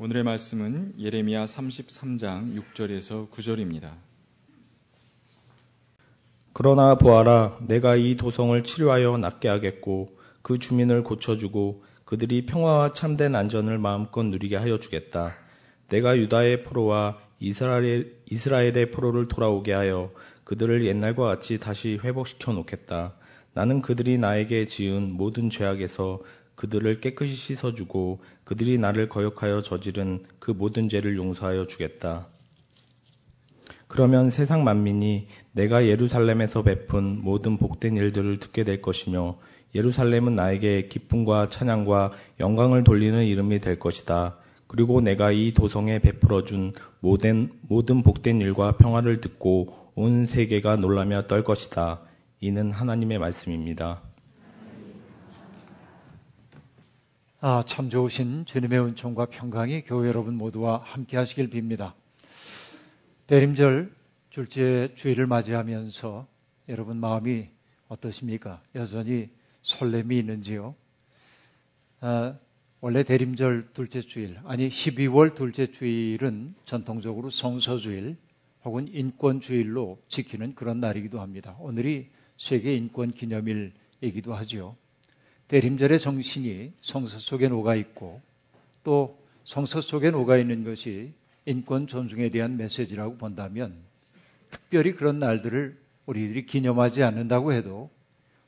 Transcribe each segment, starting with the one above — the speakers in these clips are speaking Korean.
오늘의 말씀은 예레미야 33장 6절에서 9절입니다. 그러나 보아라, 내가 이 도성을 치료하여 낫게 하겠고 그 주민을 고쳐주고 그들이 평화와 참된 안전을 마음껏 누리게 하여 주겠다. 내가 유다의 포로와 이스라엘, 이스라엘의 포로를 돌아오게 하여 그들을 옛날과 같이 다시 회복시켜 놓겠다. 나는 그들이 나에게 지은 모든 죄악에서 그들을 깨끗이 씻어주고 그들이 나를 거역하여 저지른 그 모든 죄를 용서하여 주겠다. 그러면 세상 만민이 내가 예루살렘에서 베푼 모든 복된 일들을 듣게 될 것이며 예루살렘은 나에게 기쁨과 찬양과 영광을 돌리는 이름이 될 것이다. 그리고 내가 이 도성에 베풀어 준 모든, 모든 복된 일과 평화를 듣고 온 세계가 놀라며 떨 것이다. 이는 하나님의 말씀입니다. 아, 참 좋으신 주님의 은총과 평강이 교회 여러분 모두와 함께 하시길 빕니다. 대림절 둘째 주일을 맞이하면서 여러분 마음이 어떠십니까? 여전히 설렘이 있는지요? 아, 원래 대림절 둘째 주일, 아니 12월 둘째 주일은 전통적으로 성서주일 혹은 인권주일로 지키는 그런 날이기도 합니다. 오늘이 세계 인권 기념일이기도 하죠. 대림절의 정신이 성서 속에 녹아 있고 또 성서 속에 녹아 있는 것이 인권 존중에 대한 메시지라고 본다면 특별히 그런 날들을 우리들이 기념하지 않는다고 해도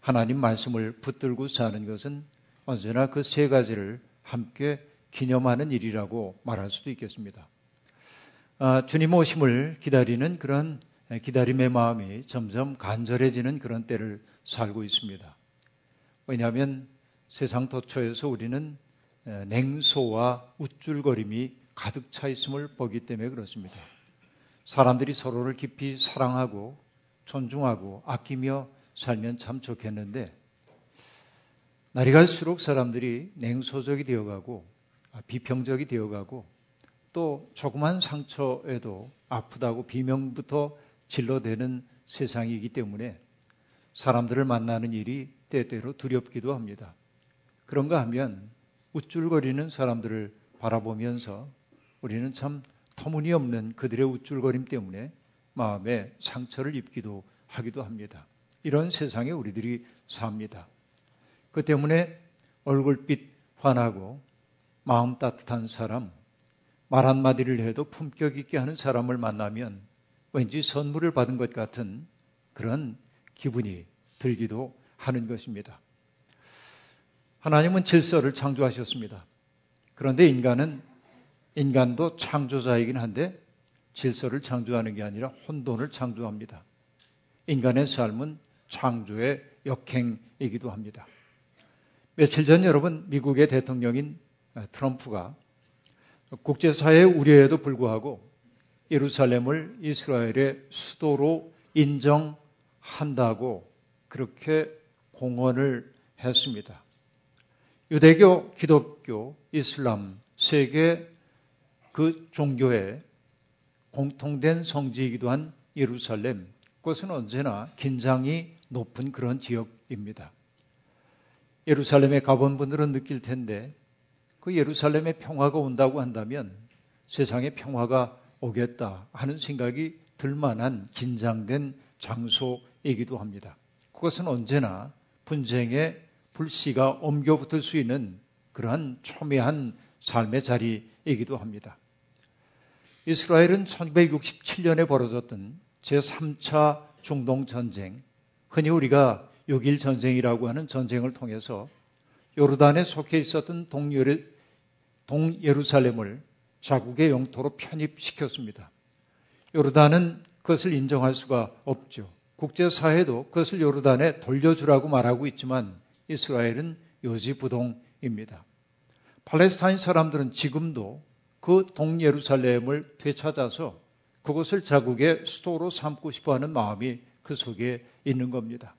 하나님 말씀을 붙들고 사는 것은 언제나 그 세 가지를 함께 기념하는 일이라고 말할 수도 있겠습니다. 아, 주님 오심을 기다리는 그런 기다림의 마음이 점점 간절해지는 그런 때를 살고 있습니다. 왜냐하면 세상 도처에서 우리는 냉소와 우쭐거림이 가득 차 있음을 보기 때문에 그렇습니다. 사람들이 서로를 깊이 사랑하고 존중하고 아끼며 살면 참 좋겠는데 날이 갈수록 사람들이 냉소적이 되어가고 비평적이 되어가고 또 조그만 상처에도 아프다고 비명부터 질러대는 세상이기 때문에 사람들을 만나는 일이 때때로 두렵기도 합니다. 그런가 하면 우쭐거리는 사람들을 바라보면서 우리는 참 터무니없는 그들의 우쭐거림 때문에 마음에 상처를 입기도 하기도 합니다. 이런 세상에 우리들이 삽니다. 그 때문에 얼굴빛 환하고 마음 따뜻한 사람, 말 한마디를 해도 품격 있게 하는 사람을 만나면 왠지 선물을 받은 것 같은 그런 기분이 들기도 하는 것입니다. 하나님은 질서를 창조하셨습니다. 그런데 인간은 인간도 창조자이긴 한데 질서를 창조하는 게 아니라 혼돈을 창조합니다. 인간의 삶은 창조의 역행이기도 합니다. 며칠 전 여러분 미국의 대통령인 트럼프가 국제사회의 우려에도 불구하고 예루살렘을 이스라엘의 수도로 인정한다고 그렇게 공언을 했습니다. 유대교, 기독교, 이슬람, 세계 그 종교의 공통된 성지이기도 한 예루살렘, 그것은 언제나 긴장이 높은 그런 지역입니다. 예루살렘에 가본 분들은 느낄 텐데 그 예루살렘에 평화가 온다고 한다면 세상에 평화가 오겠다 하는 생각이 들 만한 긴장된 장소이기도 합니다. 그것은 언제나 분쟁의 불씨가 옮겨 붙을 수 있는 그러한 첨예한 삶의 자리이기도 합니다. 이스라엘은 1967년에 벌어졌던 제3차 중동 전쟁, 흔히 우리가 6.1 전쟁이라고 하는 전쟁을 통해서 요르단에 속해 있었던 동예루, 동예루살렘을 자국의 영토로 편입시켰습니다. 요르단은 그것을 인정할 수가 없죠. 국제사회도 그것을 요르단에 돌려주라고 말하고 있지만 이스라엘은 요지부동입니다. 팔레스타인 사람들은 지금도 그 동예루살렘을 되찾아서 그것을 자국의 수도로 삼고 싶어 하는 마음이 그 속에 있는 겁니다.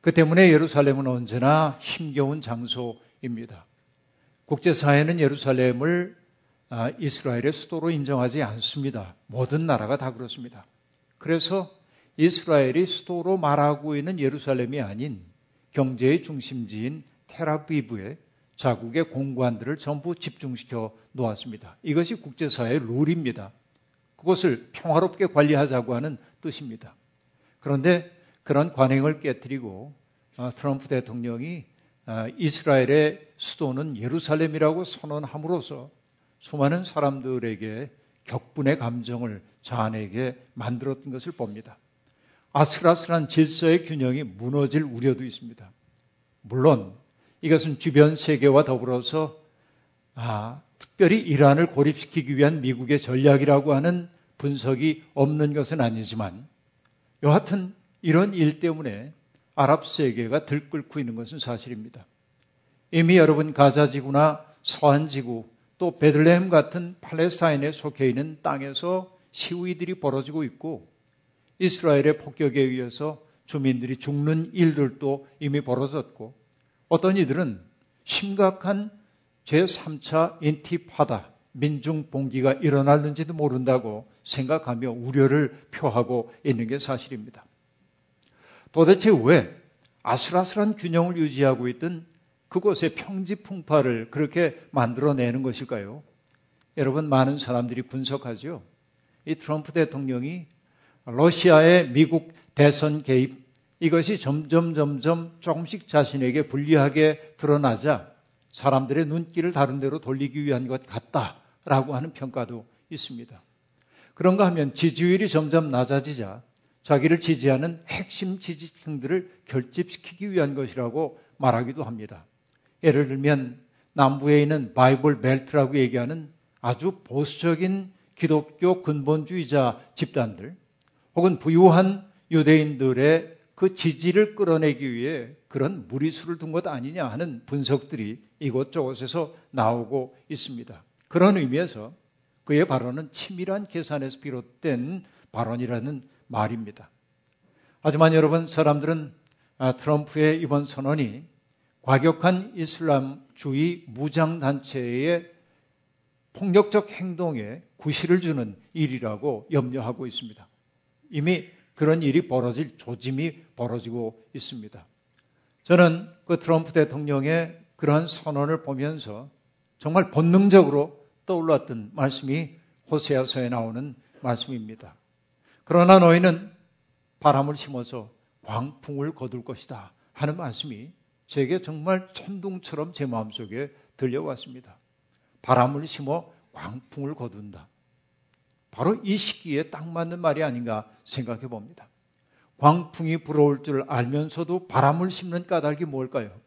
그 때문에 예루살렘은 언제나 힘겨운 장소입니다. 국제사회는 예루살렘을 아, 이스라엘의 수도로 인정하지 않습니다. 모든 나라가 다 그렇습니다. 그래서 이스라엘이 수도로 말하고 있는 예루살렘이 아닌 경제의 중심지인 테라비브에 자국의 공관들을 전부 집중시켜 놓았습니다. 이것이 국제사회의 룰입니다. 그것을 평화롭게 관리하자고 하는 뜻입니다. 그런데 그런 관행을 깨뜨리고 어, 트럼프 대통령이 어, 이스라엘의 수도는 예루살렘이라고 선언함으로써 수많은 사람들에게 격분의 감정을 자아내게 만들었던 것을 봅니다. 아슬아슬한 질서의 균형이 무너질 우려도 있습니다. 물론 이것은 주변 세계와 더불어서 아, 특별히 이란을 고립시키기 위한 미국의 전략이라고 하는 분석이 없는 것은 아니지만 여하튼 이런 일 때문에 아랍 세계가 들끓고 있는 것은 사실입니다. 이미 여러분 가자 지구나 서한 지구 또 베들레헴 같은 팔레스타인에 속해 있는 땅에서 시위들이 벌어지고 있고 이스라엘의 폭격에 의해서 주민들이 죽는 일들도 이미 벌어졌고 어떤 이들은 심각한 제3차 인티파다 민중 봉기가 일어날는지도 모른다고 생각하며 우려를 표하고 있는 게 사실입니다. 도대체 왜 아슬아슬한 균형을 유지하고 있던 그곳의 평지풍파를 그렇게 만들어내는 것일까요? 여러분 많은 사람들이 분석하죠. 이 트럼프 대통령이 러시아의 미국 대선 개입 이것이 점점 점점 조금씩 자신에게 불리하게 드러나자 사람들의 눈길을 다른 데로 돌리기 위한 것 같다라고 하는 평가도 있습니다. 그런가 하면 지지율이 점점 낮아지자 자기를 지지하는 핵심 지지층들을 결집시키기 위한 것이라고 말하기도 합니다. 예를 들면 남부에 있는 바이블 벨트라고 얘기하는 아주 보수적인 기독교 근본주의자 집단들 혹은 부유한 유대인들의 그 지지를 끌어내기 위해 그런 무리수를 둔 것 아니냐 하는 분석들이 이곳저곳에서 나오고 있습니다. 그런 의미에서 그의 발언은 치밀한 계산에서 비롯된 발언이라는 말입니다. 하지만 여러분, 사람들은 아, 트럼프의 이번 선언이 과격한 이슬람주의 무장단체의 폭력적 행동에 구실을 주는 일이라고 염려하고 있습니다. 이미 그런 일이 벌어질 조짐이 벌어지고 있습니다. 저는 그 트럼프 대통령의 그러한 선언을 보면서 정말 본능적으로 떠올랐던 말씀이 호세아서에 나오는 말씀입니다. 그러나 너희는 바람을 심어서 광풍을 거둘 것이다 하는 말씀이 제게 정말 천둥처럼 제 마음속에 들려왔습니다. 바람을 심어 광풍을 거둔다. 바로 이 시기에 딱 맞는 말이 아닌가 생각해 봅니다. 광풍이 불어올 줄 알면서도 바람을 심는 까닭이 뭘까요?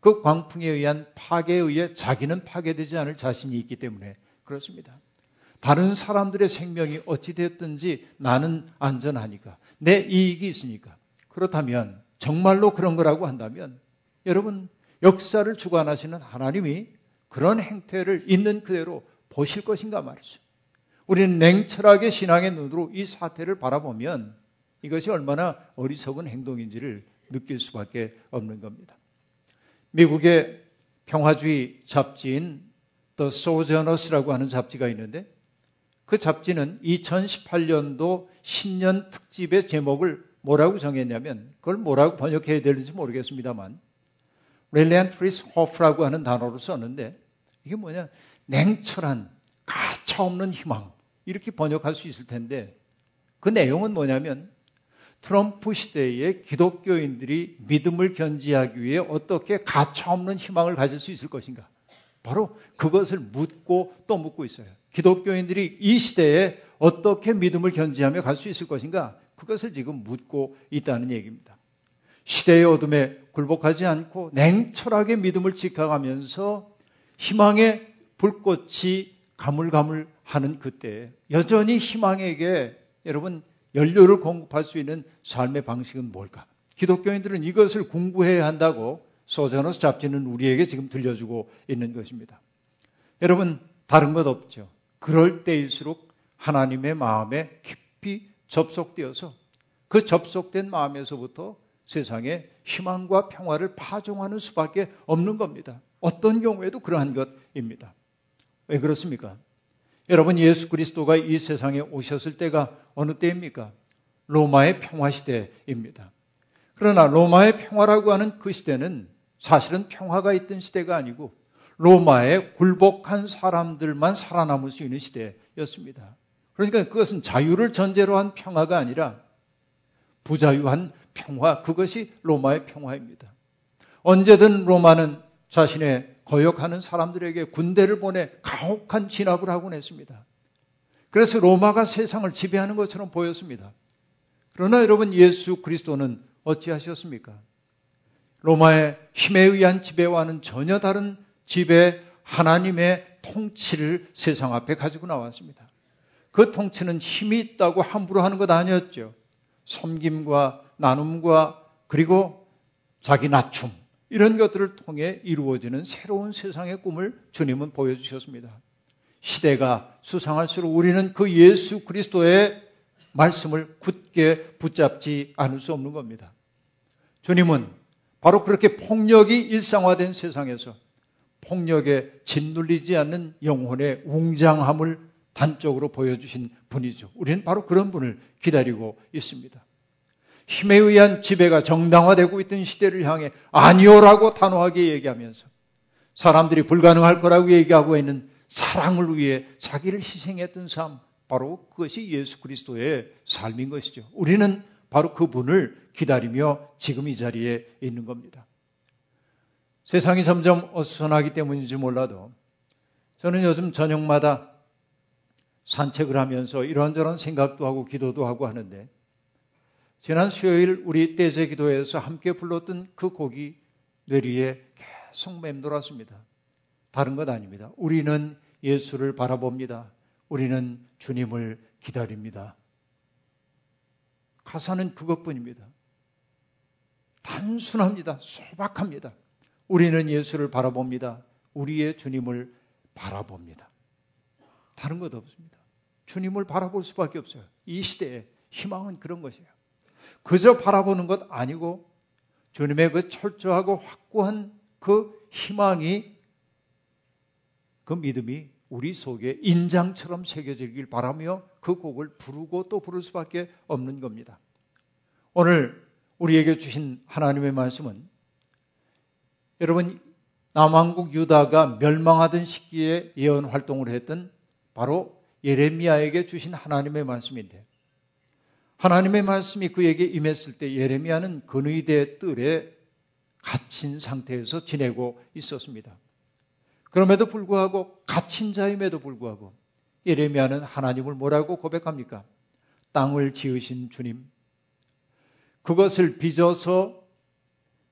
그 광풍에 의한 파괴에 의해 자기는 파괴되지 않을 자신이 있기 때문에 그렇습니다. 다른 사람들의 생명이 어찌되었든지 나는 안전하니까. 내 이익이 있으니까. 그렇다면, 정말로 그런 거라고 한다면, 여러분, 역사를 주관하시는 하나님이 그런 행태를 있는 그대로 보실 것인가 말이죠. 우리는 냉철하게 신앙의 눈으로 이 사태를 바라보면 이것이 얼마나 어리석은 행동인지를 느낄 수밖에 없는 겁니다. 미국의 평화주의 잡지인 The Sojourners라고 하는 잡지가 있는데 그 잡지는 2018년도 신년 특집의 제목을 뭐라고 정했냐면 그걸 뭐라고 번역해야 되는지 모르겠습니다만 렐리안트리스 호프라고 하는 단어로 썼는데 이게 뭐냐 냉철한 가차없는 희망 이렇게 번역할 수 있을 텐데 그 내용은 뭐냐면 트럼프 시대에 기독교인들이 믿음을 견지하기 위해 어떻게 가차없는 희망을 가질 수 있을 것인가. 바로 그것을 묻고 또 묻고 있어요. 기독교인들이 이 시대에 어떻게 믿음을 견지하며 갈 수 있을 것인가. 그것을 지금 묻고 있다는 얘기입니다. 시대의 어둠에 굴복하지 않고 냉철하게 믿음을 지켜가면서 희망의 불꽃이 가물가물 하는 그때 여전히 희망에게 여러분 연료를 공급할 수 있는 삶의 방식은 뭘까? 기독교인들은 이것을 공부해야 한다고 소저너스 잡지는 우리에게 지금 들려주고 있는 것입니다. 여러분 다른 것 없죠. 그럴 때일수록 하나님의 마음에 깊이 접속되어서 그 접속된 마음에서부터 세상에 희망과 평화를 파종하는 수밖에 없는 겁니다. 어떤 경우에도 그러한 것입니다. 왜 그렇습니까? 여러분 예수 그리스도가 이 세상에 오셨을 때가 어느 때입니까? 로마의 평화 시대입니다. 그러나 로마의 평화라고 하는 그 시대는 사실은 평화가 있던 시대가 아니고 로마에 굴복한 사람들만 살아남을 수 있는 시대였습니다. 그러니까 그것은 자유를 전제로 한 평화가 아니라 부자유한 평화, 그것이 로마의 평화입니다. 언제든 로마는 자신의 거역하는 사람들에게 군대를 보내 가혹한 진압을 하곤 했습니다. 그래서 로마가 세상을 지배하는 것처럼 보였습니다. 그러나 여러분 예수 그리스도는 어찌하셨습니까? 로마의 힘에 의한 지배와는 전혀 다른 지배 하나님의 통치를 세상 앞에 가지고 나왔습니다. 그 통치는 힘이 있다고 함부로 하는 것 아니었죠. 섬김과 나눔과 그리고 자기 낮춤 이런 것들을 통해 이루어지는 새로운 세상의 꿈을 주님은 보여주셨습니다. 시대가 수상할수록 우리는 그 예수 그리스도의 말씀을 굳게 붙잡지 않을 수 없는 겁니다. 주님은 바로 그렇게 폭력이 일상화된 세상에서 폭력에 짓눌리지 않는 영혼의 웅장함을 단적으로 보여주신 분이죠. 우리는 바로 그런 분을 기다리고 있습니다. 힘에 의한 지배가 정당화되고 있던 시대를 향해 아니오라고 단호하게 얘기하면서 사람들이 불가능할 거라고 얘기하고 있는 사랑을 위해 자기를 희생했던 삶, 바로 그것이 예수 그리스도의 삶인 것이죠. 우리는 바로 그분을 기다리며 지금 이 자리에 있는 겁니다. 세상이 점점 어수선하기 때문인지 몰라도 저는 요즘 저녁마다 산책을 하면서 이런저런 생각도 하고 기도도 하고 하는데 지난 수요일 우리 떼제 기도에서 함께 불렀던 그 곡이 뇌리에 계속 맴돌았습니다. 다른 것 아닙니다. 우리는 예수를 바라봅니다. 우리는 주님을 기다립니다. 가사는 그것뿐입니다. 단순합니다. 소박합니다. 우리는 예수를 바라봅니다. 우리의 주님을 바라봅니다. 다른 것 없습니다. 주님을 바라볼 수밖에 없어요. 이 시대에 희망은 그런 것이에요. 그저 바라보는 것 아니고 주님의 그 철저하고 확고한 그 희망이 그 믿음이 우리 속에 인장처럼 새겨지길 바라며 그 곡을 부르고 또 부를 수밖에 없는 겁니다. 오늘 우리에게 주신 하나님의 말씀은 여러분 남왕국 유다가 멸망하던 시기에 예언 활동을 했던 바로 예레미야에게 주신 하나님의 말씀인데 하나님의 말씀이 그에게 임했을 때 예레미야는 근의대 뜰에 갇힌 상태에서 지내고 있었습니다. 그럼에도 불구하고 갇힌 자임에도 불구하고 예레미야는 하나님을 뭐라고 고백합니까? 땅을 지으신 주님, 그것을 빚어서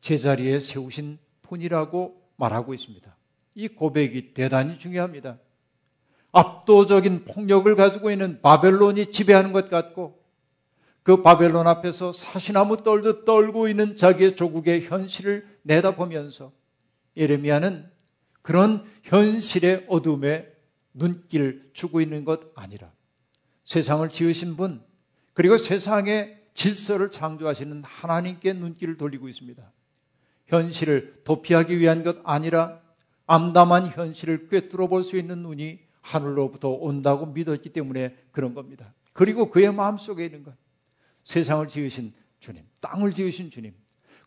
제자리에 세우신 분이라고 말하고 있습니다. 이 고백이 대단히 중요합니다. 압도적인 폭력을 가지고 있는 바벨론이 지배하는 것 같고 그 바벨론 앞에서 사시나무 떨듯 떨고 있는 자기의 조국의 현실을 내다보면서 예레미야는 그런 현실의 어둠에 눈길을 주고 있는 것 아니라 세상을 지으신 분 그리고 세상의 질서를 창조하시는 하나님께 눈길을 돌리고 있습니다. 현실을 도피하기 위한 것 아니라 암담한 현실을 꿰뚫어 볼 수 있는 눈이 하늘로부터 온다고 믿었기 때문에 그런 겁니다. 그리고 그의 마음속에 있는 것. 세상을 지으신 주님, 땅을 지으신 주님,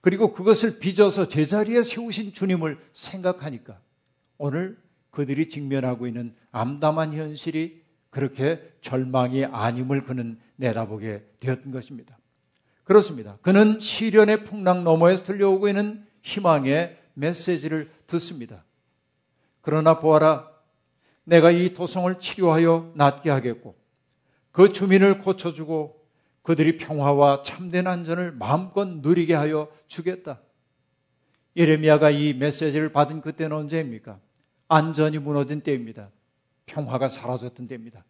그리고 그것을 빚어서 제자리에 세우신 주님을 생각하니까 오늘 그들이 직면하고 있는 암담한 현실이 그렇게 절망이 아님을 그는 내다보게 되었던 것입니다. 그렇습니다. 그는 시련의 풍랑 너머에서 들려오고 있는 희망의 메시지를 듣습니다. 그러나 보아라, 내가 이 도성을 치료하여 낫게 하겠고, 그 주민을 고쳐주고, 그들이 평화와 참된 안전을 마음껏 누리게 하여 주겠다. 예레미야가 이 메시지를 받은 그때는 언제입니까? 안전이 무너진 때입니다. 평화가 사라졌던 때입니다.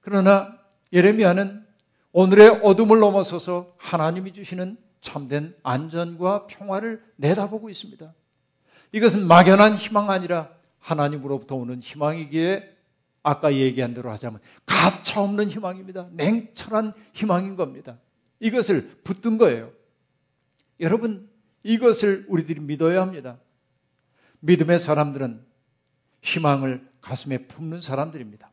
그러나 예레미야는 오늘의 어둠을 넘어서서 하나님이 주시는 참된 안전과 평화를 내다보고 있습니다. 이것은 막연한 희망 아니라 하나님으로부터 오는 희망이기에 아까 얘기한 대로 하자면 가차 없는 희망입니다. 냉철한 희망인 겁니다. 이것을 붙든 거예요. 여러분, 이것을 우리들이 믿어야 합니다. 믿음의 사람들은 희망을 가슴에 품는 사람들입니다.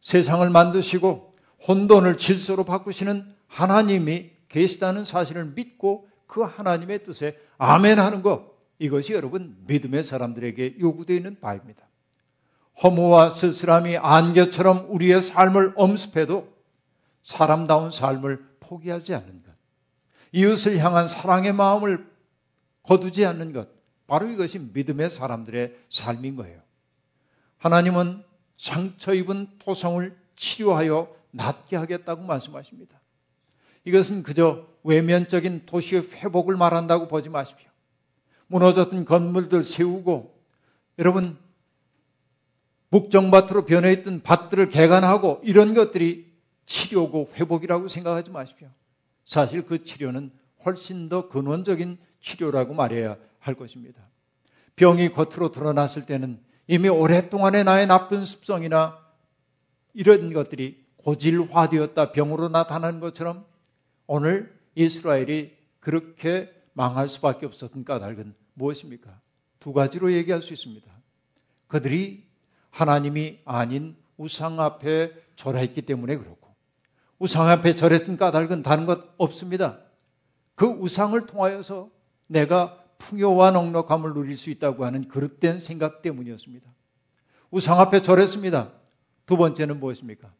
세상을 만드시고 혼돈을 질서로 바꾸시는 하나님이 계시다는 사실을 믿고 그 하나님의 뜻에 아멘 하는 거 이것이 여러분 믿음의 사람들에게 요구되어 있는 바입니다. 허무와 쓸쓸함이 안개처럼 우리의 삶을 엄습해도 사람다운 삶을 포기하지 않는 것. 이웃을 향한 사랑의 마음을 거두지 않는 것. 바로 이것이 믿음의 사람들의 삶인 거예요. 하나님은 상처 입은 토성을 치료하여 낫게 하겠다고 말씀하십니다. 이것은 그저 외면적인 도시의 회복을 말한다고 보지 마십시오. 무너졌던 건물들 세우고 여러분 묵정밭으로 변해 있던 밭들을 개간하고 이런 것들이 치료고 회복이라고 생각하지 마십시오. 사실 그 치료는 훨씬 더 근원적인 치료라고 말해야 할 것입니다. 병이 겉으로 드러났을 때는 이미 오랫동안의 나의 나쁜 습성이나 이런 것들이 고질화되었다 병으로 나타나는 것처럼 오늘 이스라엘이 그렇게 망할 수밖에 없었던 까닭은 무엇입니까? 두 가지로 얘기할 수 있습니다. 그들이 하나님이 아닌 우상 앞에 절했기 때문에 그렇고 우상 앞에 절했던 까닭은 다른 것 없습니다. 그 우상을 통하여서 내가 풍요와 넉넉함을 누릴 수 있다고 하는 그릇된 생각 때문이었습니다. 우상 앞에 절했습니다. 두 번째는 무엇입니까?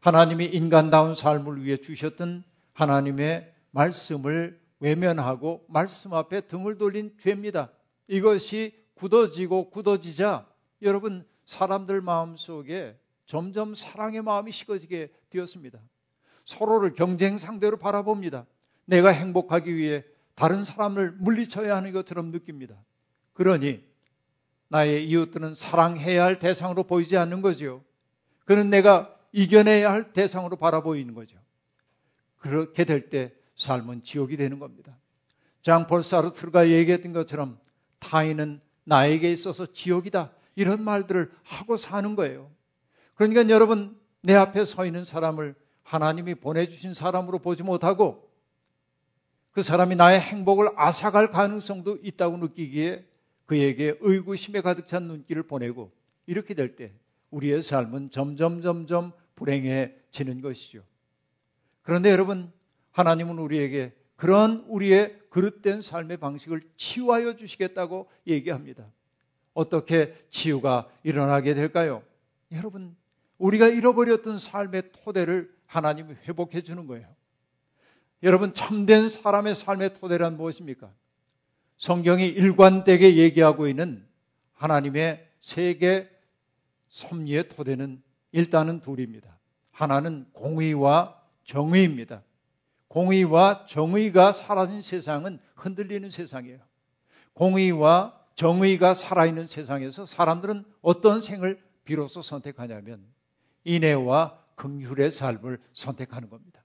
하나님이 인간다운 삶을 위해 주셨던 하나님의 말씀을 외면하고 말씀 앞에 등을 돌린 죄입니다. 이것이 굳어지고 굳어지자 여러분 사람들 마음 속에 점점 사랑의 마음이 식어지게 되었습니다. 서로를 경쟁 상대로 바라봅니다. 내가 행복하기 위해 다른 사람을 물리쳐야 하는 것처럼 느낍니다. 그러니 나의 이웃들은 사랑해야 할 대상으로 보이지 않는 거죠. 그는 내가 이겨내야 할 대상으로 바라보이는 거죠. 그렇게 될 때 삶은 지옥이 되는 겁니다. 장폴 사르트르가 얘기했던 것처럼 타인은 나에게 있어서 지옥이다. 이런 말들을 하고 사는 거예요. 그러니까 여러분, 내 앞에 서 있는 사람을 하나님이 보내주신 사람으로 보지 못하고 그 사람이 나의 행복을 앗아갈 가능성도 있다고 느끼기에 그에게 의구심에 가득 찬 눈길을 보내고 이렇게 될 때 우리의 삶은 점점 점점 불행해지는 것이죠. 그런데 여러분, 하나님은 우리에게 그런 우리의 그릇된 삶의 방식을 치유하여 주시겠다고 얘기합니다. 어떻게 치유가 일어나게 될까요? 여러분, 우리가 잃어버렸던 삶의 토대를 하나님이 회복해 주는 거예요. 여러분, 참된 사람의 삶의 토대란 무엇입니까? 성경이 일관되게 얘기하고 있는 하나님의 세계 섭리의 토대는 일단은 둘입니다. 하나는 공의와 정의입니다. 공의와 정의가 사라진 세상은 흔들리는 세상이에요. 공의와 정의가 살아있는 세상에서 사람들은 어떤 생을 비로소 선택하냐면 인애와 긍휼의 삶을 선택하는 겁니다.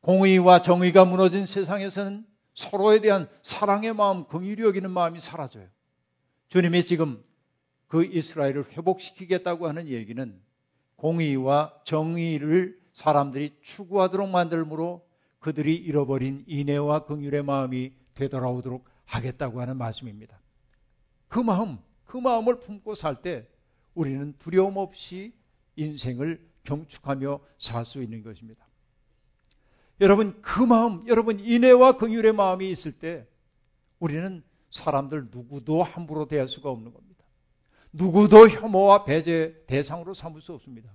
공의와 정의가 무너진 세상에서는 서로에 대한 사랑의 마음, 긍휼이 여기는 마음이 사라져요. 주님이 지금 그 이스라엘을 회복시키겠다고 하는 얘기는 공의와 정의를 사람들이 추구하도록 만들므로 그들이 잃어버린 인애와 긍휼의 마음이 되돌아오도록 하겠다고 하는 말씀입니다. 그 마음, 그 마음을 품고 살 때 우리는 두려움 없이 인생을 경축하며 살 수 있는 것입니다. 여러분 그 마음, 여러분 인애와 긍휼의 마음이 있을 때 우리는 사람들 누구도 함부로 대할 수가 없는 겁니다. 누구도 혐오와 배제 대상으로 삼을 수 없습니다.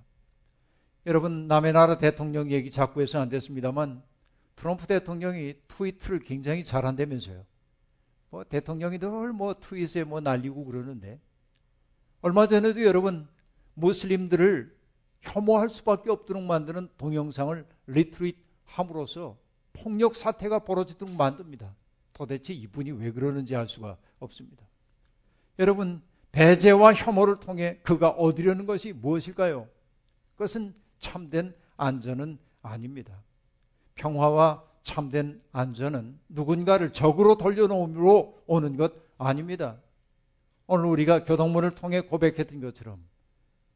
여러분 남의 나라 대통령 얘기 자꾸 해서 안 됐습니다만 트럼프 대통령이 트위터를 굉장히 잘한다면서요. 뭐 대통령이 늘 뭐 트윗에 뭐 날리고 그러는데 얼마 전에도 여러분 무슬림들을 혐오할 수밖에 없도록 만드는 동영상을 리트윗 함으로써 폭력 사태가 벌어지도록 만듭니다. 도대체 이분이 왜 그러는지 알 수가 없습니다. 여러분 배제와 혐오를 통해 그가 얻으려는 것이 무엇일까요? 그것은 참된 안전은 아닙니다. 평화와 참된 안전은 누군가를 적으로 돌려놓음으로 오는 것 아닙니다. 오늘 우리가 교동문을 통해 고백했던 것처럼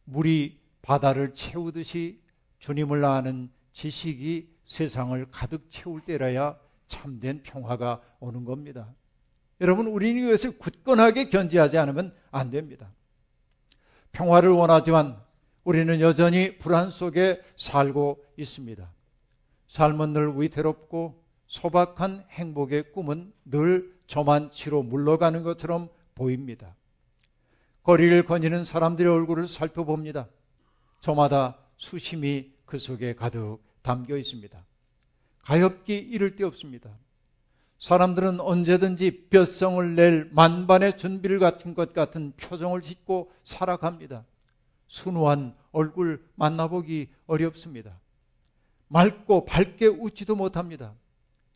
물이 바다를 채우듯이 주님을 아는 지식이 세상을 가득 채울 때라야 참된 평화가 오는 겁니다. 여러분, 우리는 이것을 굳건하게 견지하지 않으면 안 됩니다. 평화를 원하지만 우리는 여전히 불안 속에 살고 있습니다. 삶은 늘 위태롭고 소박한 행복의 꿈은 늘 저만치로 물러가는 것처럼 보입니다. 거리를 거니는 사람들의 얼굴을 살펴봅니다. 저마다 수심이 그 속에 가득 담겨 있습니다. 가엾기 이를 데 없습니다. 사람들은 언제든지 볕성을 낼 만반의 준비를 같은 것 같은 표정을 짓고 살아갑니다. 순수한 얼굴 만나보기 어렵습니다. 맑고 밝게 웃지도 못합니다.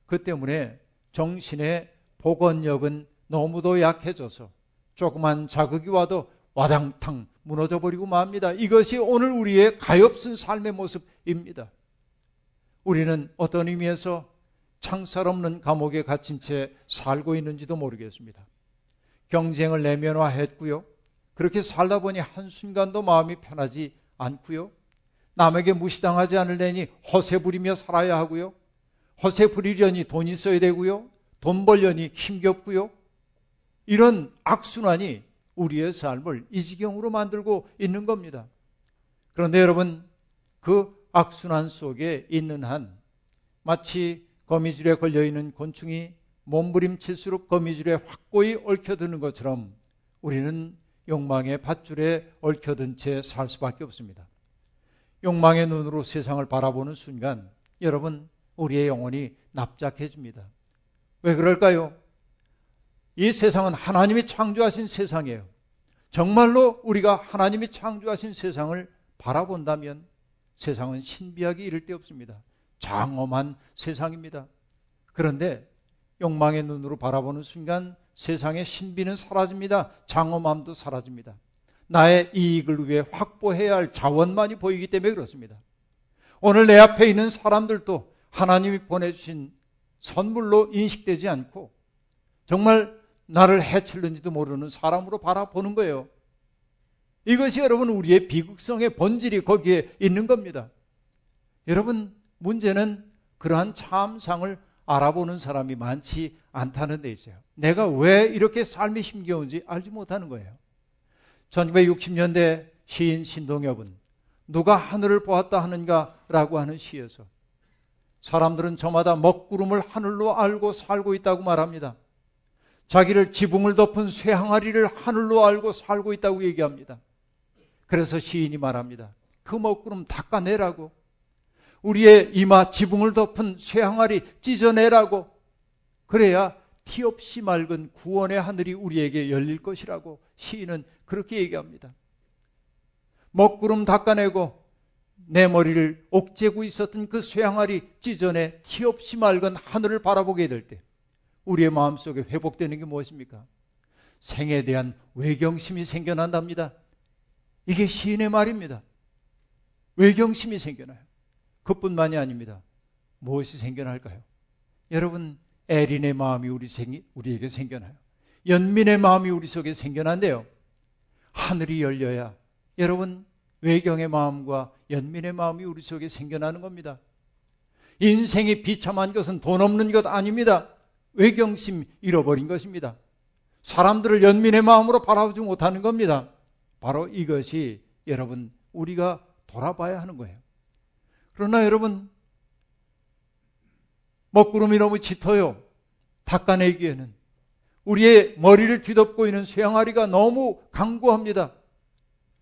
그 때문에 정신의 복원력은 너무도 약해져서 조그만 자극이 와도 와당탕 무너져 버리고 맙니다. 이것이 오늘 우리의 가엾은 삶의 모습입니다. 우리는 어떤 의미에서 창살 없는 감옥에 갇힌 채 살고 있는지도 모르겠습니다. 경쟁을 내면화했고요. 그렇게 살다 보니 한순간도 마음이 편하지 않고요. 남에게 무시당하지 않으려니 허세 부리며 살아야 하고요. 허세 부리려니 돈 있어야 되고요. 돈 벌려니 힘겹고요. 이런 악순환이 우리의 삶을 이 지경으로 만들고 있는 겁니다. 그런데 여러분, 그 악순환 속에 있는 한 마치 거미줄에 걸려 있는 곤충이 몸부림칠수록 거미줄에 확고히 얽혀드는 것처럼 우리는 욕망의 밧줄에 얽혀든 채 살 수밖에 없습니다. 욕망의 눈으로 세상을 바라보는 순간 여러분 우리의 영혼이 납작해집니다. 왜 그럴까요? 이 세상은 하나님이 창조하신 세상이에요. 정말로 우리가 하나님이 창조하신 세상을 바라본다면 세상은 신비하기 이를 데 없습니다. 장엄한 세상입니다. 그런데 욕망의 눈으로 바라보는 순간 세상의 신비는 사라집니다. 장엄함도 사라집니다. 나의 이익을 위해 확보해야 할 자원만이 보이기 때문에 그렇습니다. 오늘 내 앞에 있는 사람들도 하나님이 보내주신 선물로 인식되지 않고 정말 나를 해칠는지도 모르는 사람으로 바라보는 거예요. 이것이 여러분 우리의 비극성의 본질이 거기에 있는 겁니다. 여러분 문제는 그러한 참상을 알아보는 사람이 많지 않다는 데 있어요. 내가 왜 이렇게 삶이 힘겨운지 알지 못하는 거예요. 1960년대 시인 신동엽은 누가 하늘을 보았다 하는가라고 하는 시에서 사람들은 저마다 먹구름을 하늘로 알고 살고 있다고 말합니다. 자기를 지붕을 덮은 쇠항아리를 하늘로 알고 살고 있다고 얘기합니다. 그래서 시인이 말합니다. 그 먹구름 닦아내라고. 우리의 이마 지붕을 덮은 쇠항아리 찢어내라고. 그래야 티 없이 맑은 구원의 하늘이 우리에게 열릴 것이라고 시인은 그렇게 얘기합니다. 먹구름 닦아내고 내 머리를 옥죄고 있었던 그 쇠항아리 찢어내 티 없이 맑은 하늘을 바라보게 될 때 우리의 마음속에 회복되는 게 무엇입니까? 생에 대한 외경심이 생겨난답니다. 이게 시인의 말입니다. 외경심이 생겨나요. 그뿐만이 아닙니다. 무엇이 생겨날까요? 여러분, 에린의 마음이 우리 생, 우리에게 생겨나요. 연민의 마음이 우리 속에 생겨난대요. 하늘이 열려야 여러분 외경의 마음과 연민의 마음이 우리 속에 생겨나는 겁니다. 인생이 비참한 것은 돈 없는 것 아닙니다. 외경심 잃어버린 것입니다. 사람들을 연민의 마음으로 바라보지 못하는 겁니다. 바로 이것이 여러분 우리가 돌아봐야 하는 거예요. 그러나 여러분 먹구름이 너무 짙어요. 닦아내기에는 우리의 머리를 뒤덮고 있는 쇠항아리가 너무 강구합니다.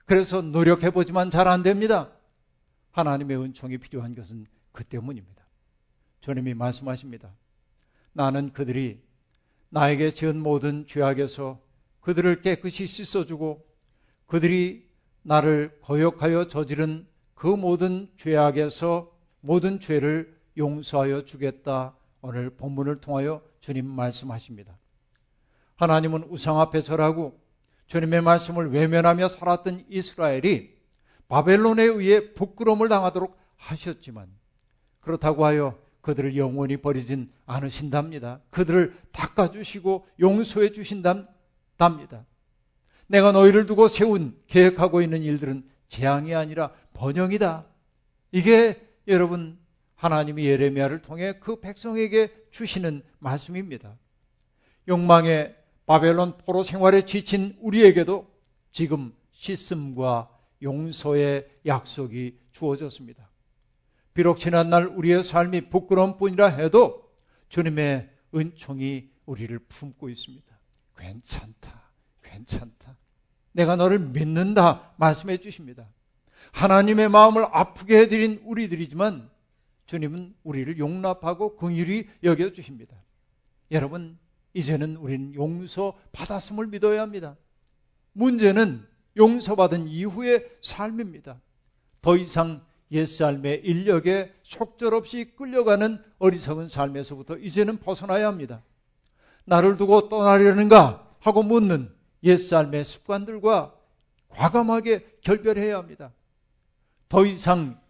그래서 노력해보지만 잘 안 됩니다. 하나님의 은총이 필요한 것은 그 때문입니다. 주님이 말씀하십니다. 나는 그들이 나에게 지은 모든 죄악에서 그들을 깨끗이 씻어주고 그들이 나를 거역하여 저지른 그 모든 죄악에서 모든 죄를 용서하여 주겠다. 오늘 본문을 통하여 주님 말씀하십니다. 하나님은 우상 앞에 절하고 주님의 말씀을 외면하며 살았던 이스라엘이 바벨론에 의해 부끄러움을 당하도록 하셨지만 그렇다고 하여 그들을 영원히 버리진 않으신답니다. 그들을 닦아주시고 용서해 주신답니다. 내가 너희를 두고 세운 계획하고 있는 일들은 재앙이 아니라 번영이다. 이게 여러분 하나님이 예레미야를 통해 그 백성에게 주시는 말씀입니다. 욕망의 바벨론 포로 생활에 지친 우리에게도 지금 씻음과 용서의 약속이 주어졌습니다. 비록 지난날 우리의 삶이 부끄러운 뿐이라 해도 주님의 은총이 우리를 품고 있습니다. 괜찮다. 괜찮다. 내가 너를 믿는다. 말씀해 주십니다. 하나님의 마음을 아프게 해드린 우리들이지만 주님은 우리를 용납하고 긍휼히 여겨 주십니다. 여러분, 이제는 우리는 용서 받았음을 믿어야 합니다. 문제는 용서받은 이후의 삶입니다. 더 이상 옛삶의 인력에 속절없이 끌려가는 어리석은 삶에서부터 이제는 벗어나야 합니다. 나를 두고 떠나려는가 하고 묻는 옛삶의 습관들과 과감하게 결별해야 합니다. 더 이상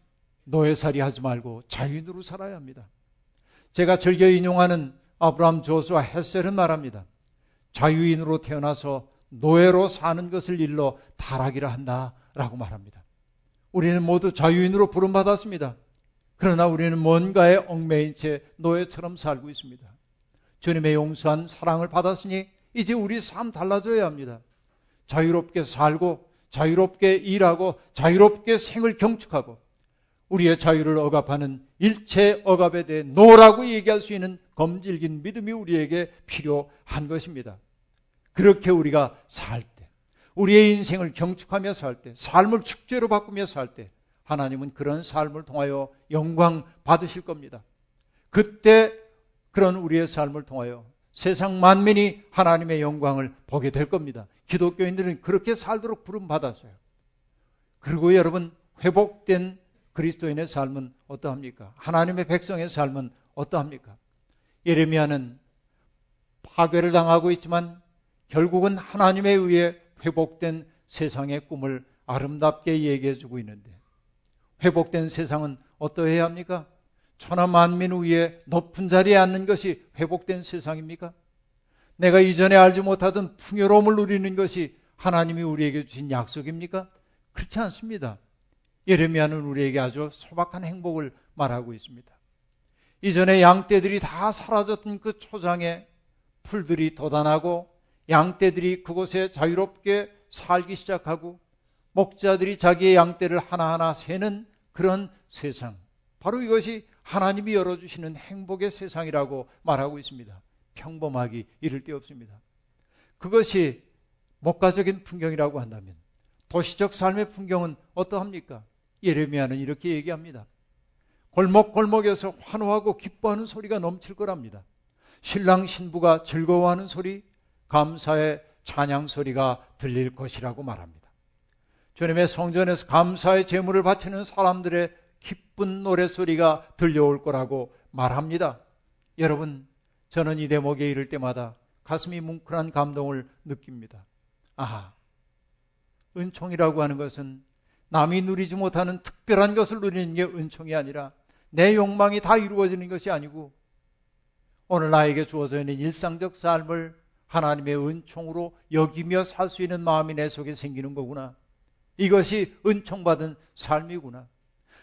노예살이 하지 말고 자유인으로 살아야 합니다. 제가 즐겨 인용하는 아브라함 조수와 헬셀은 말합니다. 자유인으로 태어나서 노예로 사는 것을 일러 타락이라 한다라고 말합니다. 우리는 모두 자유인으로 부름받았습니다. 그러나 우리는 뭔가에 얽매인 채 노예처럼 살고 있습니다. 주님의 용서한 사랑을 받았으니 이제 우리 삶 달라져야 합니다. 자유롭게 살고 자유롭게 일하고 자유롭게 생을 경축하고 우리의 자유를 억압하는 일체 억압에 대해 노라고 얘기할 수 있는 검질긴 믿음이 우리에게 필요한 것입니다. 그렇게 우리가 살 때, 우리의 인생을 경축하며 살 때, 삶을 축제로 바꾸며 살 때, 하나님은 그런 삶을 통하여 영광 받으실 겁니다. 그때 그런 우리의 삶을 통하여 세상 만민이 하나님의 영광을 보게 될 겁니다. 기독교인들은 그렇게 살도록 부름 받았어요. 그리고 여러분 회복된 그리스도인의 삶은 어떠합니까? 하나님의 백성의 삶은 어떠합니까? 예레미야는 파괴를 당하고 있지만 결국은 하나님에 의해 회복된 세상의 꿈을 아름답게 얘기해 주고 있는데 회복된 세상은 어떠해야 합니까? 천하 만민 위에 높은 자리에 앉는 것이 회복된 세상입니까? 내가 이전에 알지 못하던 풍요로움을 누리는 것이 하나님이 우리에게 주신 약속입니까? 그렇지 않습니다. 예레미야는 우리에게 아주 소박한 행복을 말하고 있습니다. 이전에 양떼들이 다 사라졌던 그 초장에 풀들이 돋아나고 양떼들이 그곳에 자유롭게 살기 시작하고 목자들이 자기의 양떼를 하나하나 세는 그런 세상. 바로 이것이 하나님이 열어주시는 행복의 세상이라고 말하고 있습니다. 평범하기 이를 데 없습니다. 그것이 목가적인 풍경이라고 한다면 도시적 삶의 풍경은 어떠합니까? 예레미야는 이렇게 얘기합니다. 골목골목에서 환호하고 기뻐하는 소리가 넘칠 거랍니다. 신랑 신부가 즐거워하는 소리, 감사의 찬양 소리가 들릴 것이라고 말합니다. 주님의 성전에서 감사의 제물을 바치는 사람들의 기쁜 노래 소리가 들려올 거라고 말합니다. 여러분, 저는 이 대목에 이를 때마다 가슴이 뭉클한 감동을 느낍니다. 아하, 은총이라고 하는 것은 남이 누리지 못하는 특별한 것을 누리는 게 은총이 아니라 내 욕망이 다 이루어지는 것이 아니고 오늘 나에게 주어져 있는 일상적 삶을 하나님의 은총으로 여기며 살 수 있는 마음이 내 속에 생기는 거구나. 이것이 은총받은 삶이구나.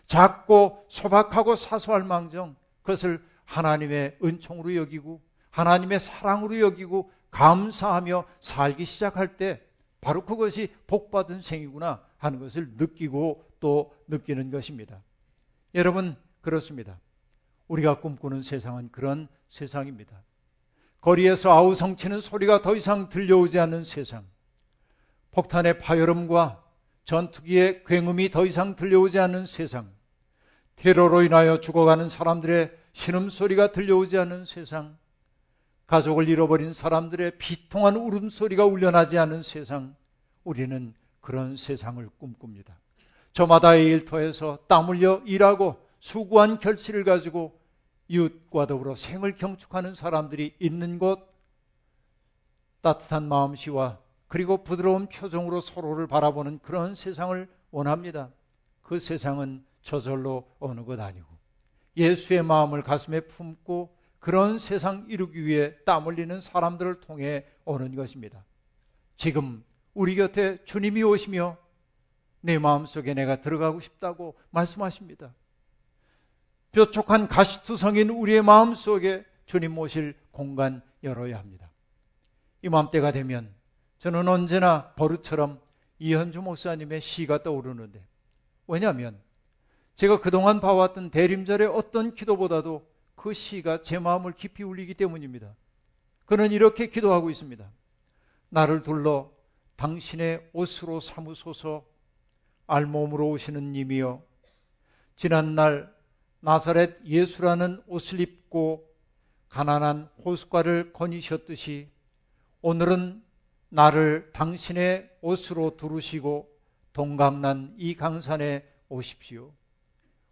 작고 소박하고 사소할 망정 그것을 하나님의 은총으로 여기고 하나님의 사랑으로 여기고 감사하며 살기 시작할 때 바로 그것이 복받은 생이구나 하는 것을 느끼고 또 느끼는 것입니다. 여러분, 그렇습니다. 우리가 꿈꾸는 세상은 그런 세상입니다. 거리에서 아우성치는 소리가 더 이상 들려오지 않는 세상. 폭탄의 파열음과 전투기의 굉음이 더 이상 들려오지 않는 세상. 테러로 인하여 죽어가는 사람들의 신음소리가 들려오지 않는 세상. 가족을 잃어버린 사람들의 비통한 울음소리가 울려나지 않는 세상. 우리는 그런 세상을 꿈꿉니다. 저마다의 일터에서 땀 흘려 일하고 수고한 결실을 가지고 이웃과 더불어 생을 경축하는 사람들이 있는 곳, 따뜻한 마음씨와 그리고 부드러운 표정으로 서로를 바라보는 그런 세상을 원합니다. 그 세상은 저절로 어느 것 아니고 예수의 마음을 가슴에 품고 그런 세상 이루기 위해 땀 흘리는 사람들을 통해 오는 것입니다. 지금 우리 곁에 주님이 오시며 내 마음속에 내가 들어가고 싶다고 말씀하십니다. 뾰족한 가시투성인 우리의 마음속에 주님 모실 공간 열어야 합니다. 이맘때가 되면 저는 언제나 버릇처럼 이현주 목사님의 시가 떠오르는데 왜냐하면 제가 그동안 봐왔던 대림절의 어떤 기도보다도 그 시가 제 마음을 깊이 울리기 때문입니다. 그는 이렇게 기도하고 있습니다. 나를 둘러 당신의 옷으로 삼으소서 알몸으로 오시는 님이여 지난날 나사렛 예수라는 옷을 입고 가난한 호숫가를 거니셨듯이 오늘은 나를 당신의 옷으로 두르시고 동강난 이 강산에 오십시오.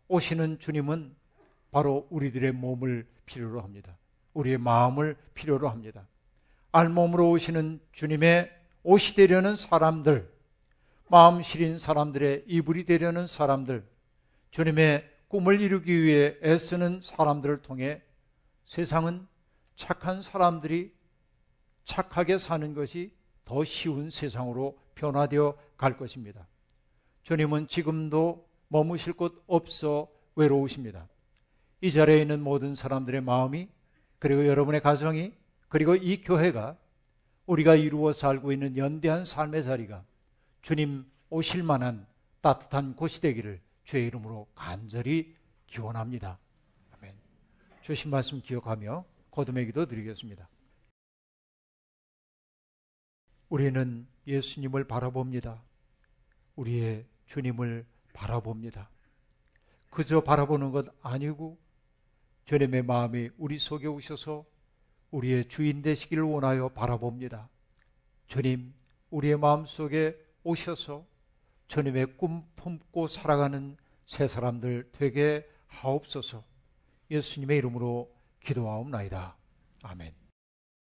오시는 주님은 바로 우리들의 몸을 필요로 합니다. 우리의 마음을 필요로 합니다. 알몸으로 오시는 주님의 옷이 되려는 사람들, 마음 시린 사람들의 이불이 되려는 사람들, 주님의 꿈을 이루기 위해 애쓰는 사람들을 통해 세상은 착한 사람들이 착하게 사는 것이 더 쉬운 세상으로 변화되어 갈 것입니다. 주님은 지금도 머무실 곳 없어 외로우십니다. 이 자리에 있는 모든 사람들의 마음이 그리고 여러분의 가정이 그리고 이 교회가 우리가 이루어 살고 있는 연대한 삶의 자리가 주님 오실 만한 따뜻한 곳이 되기를 주의 이름으로 간절히 기원합니다. 아멘. 주신 말씀 기억하며 거듭의 기도 드리겠습니다. 우리는 예수님을 바라봅니다. 우리의 주님을 바라봅니다. 그저 바라보는 것 아니고 주님의 마음이 우리 속에 오셔서 우리의 주인 되시기를 원하여 바라봅니다. 주님, 우리의 마음 속에 오셔서 주님의 꿈 품고 살아가는 새 사람들 되게 하옵소서 예수님의 이름으로 기도하옵나이다. 아멘.